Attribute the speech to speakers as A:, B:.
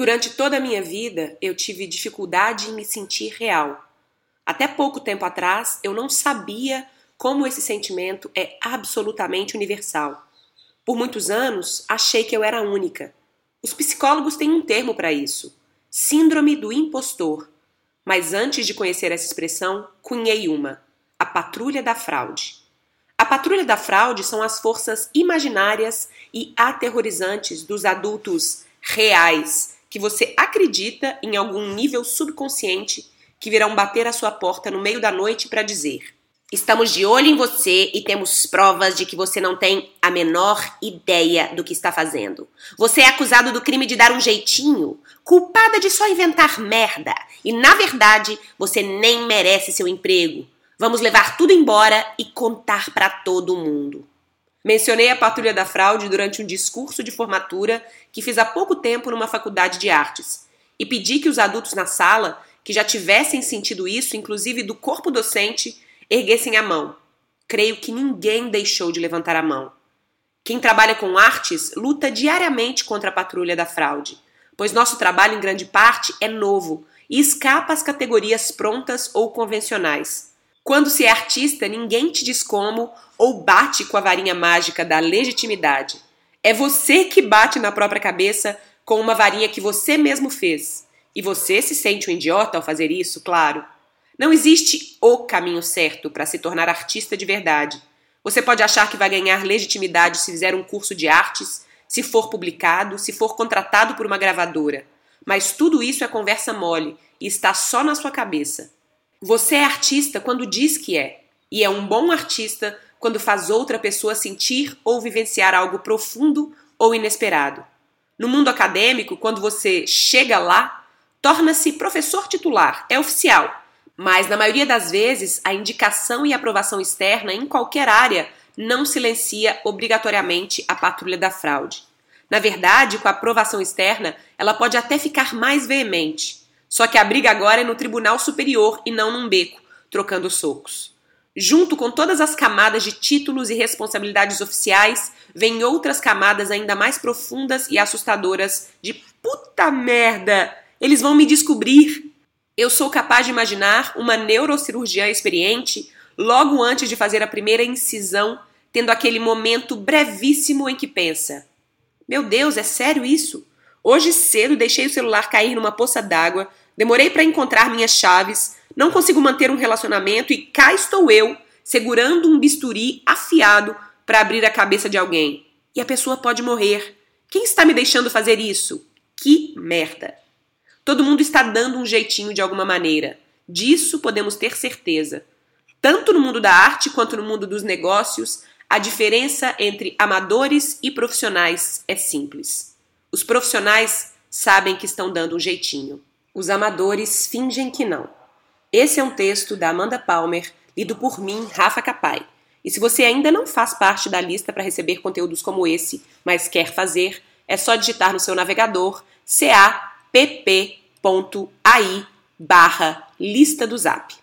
A: Durante toda a minha vida, eu tive dificuldade em me sentir real. Até pouco tempo atrás, eu não sabia como esse sentimento é absolutamente universal. Por muitos anos, achei que eu era única. Os psicólogos têm um termo para isso: Síndrome do impostor. Mas antes de conhecer essa expressão, cunhei uma: a patrulha da fraude. A patrulha da fraude são as forças imaginárias e aterrorizantes dos adultos reais que você acredita em algum nível subconsciente que virão bater à sua porta no meio da noite para dizer: Estamos de olho em você e temos provas de que você não tem a menor ideia do que está fazendo. Você é acusado do crime de dar um jeitinho, culpada de só inventar merda, e na verdade você nem merece seu emprego. Vamos levar tudo embora e contar para todo mundo. Mencionei a patrulha da fraude durante um discurso de formatura que fiz há pouco tempo numa faculdade de artes e pedi que os adultos na sala, que já tivessem sentido isso, inclusive do corpo docente, erguessem a mão. Creio que ninguém deixou de levantar a mão. Quem trabalha com artes luta diariamente contra a patrulha da fraude, pois nosso trabalho, em grande parte, é novo e escapa às categorias prontas ou convencionais. Quando se é artista, ninguém te diz como ou bate com a varinha mágica da legitimidade. É você que bate na própria cabeça com uma varinha que você mesmo fez. E você se sente um idiota ao fazer isso, claro. Não existe o caminho certo para se tornar artista de verdade. Você pode achar que vai ganhar legitimidade se fizer um curso de artes, se for publicado, se for contratado por uma gravadora. Mas tudo isso é conversa mole e está só na sua cabeça. Você é artista quando diz que é, e é um bom artista quando faz outra pessoa sentir ou vivenciar algo profundo ou inesperado. No mundo acadêmico, quando você chega lá, torna-se professor titular, é oficial. Mas na maioria das vezes, a indicação e aprovação externa em qualquer área não silencia obrigatoriamente a patrulha da fraude. Na verdade, com a aprovação externa, ela pode até ficar mais veemente. Só que a briga agora é no Tribunal Superior e não num beco, trocando socos. Junto com todas as camadas de títulos e responsabilidades oficiais, vêm outras camadas ainda mais profundas e assustadoras de puta merda! Eles vão me descobrir! Eu sou capaz de imaginar uma neurocirurgiã experiente, logo antes de fazer a primeira incisão, tendo aquele momento brevíssimo em que pensa: Meu Deus, é sério isso? Hoje cedo deixei o celular cair numa poça d'água, Demorei para encontrar minhas chaves, não consigo manter um relacionamento e cá estou eu, segurando um bisturi afiado para abrir a cabeça de alguém. E a pessoa pode morrer. Quem está me deixando fazer isso? Que merda! Todo mundo está dando um jeitinho de alguma maneira. Disso podemos ter certeza. Tanto no mundo da arte quanto no mundo dos negócios, a diferença entre amadores e profissionais é simples. Os profissionais sabem que estão dando um jeitinho. Os amadores fingem que não. Esse é um texto da Amanda Palmer, lido por mim, Rafa Capai. E se você ainda não faz parte da lista para receber conteúdos como esse, mas quer fazer, é só digitar no seu navegador capp.ai barra lista do zap.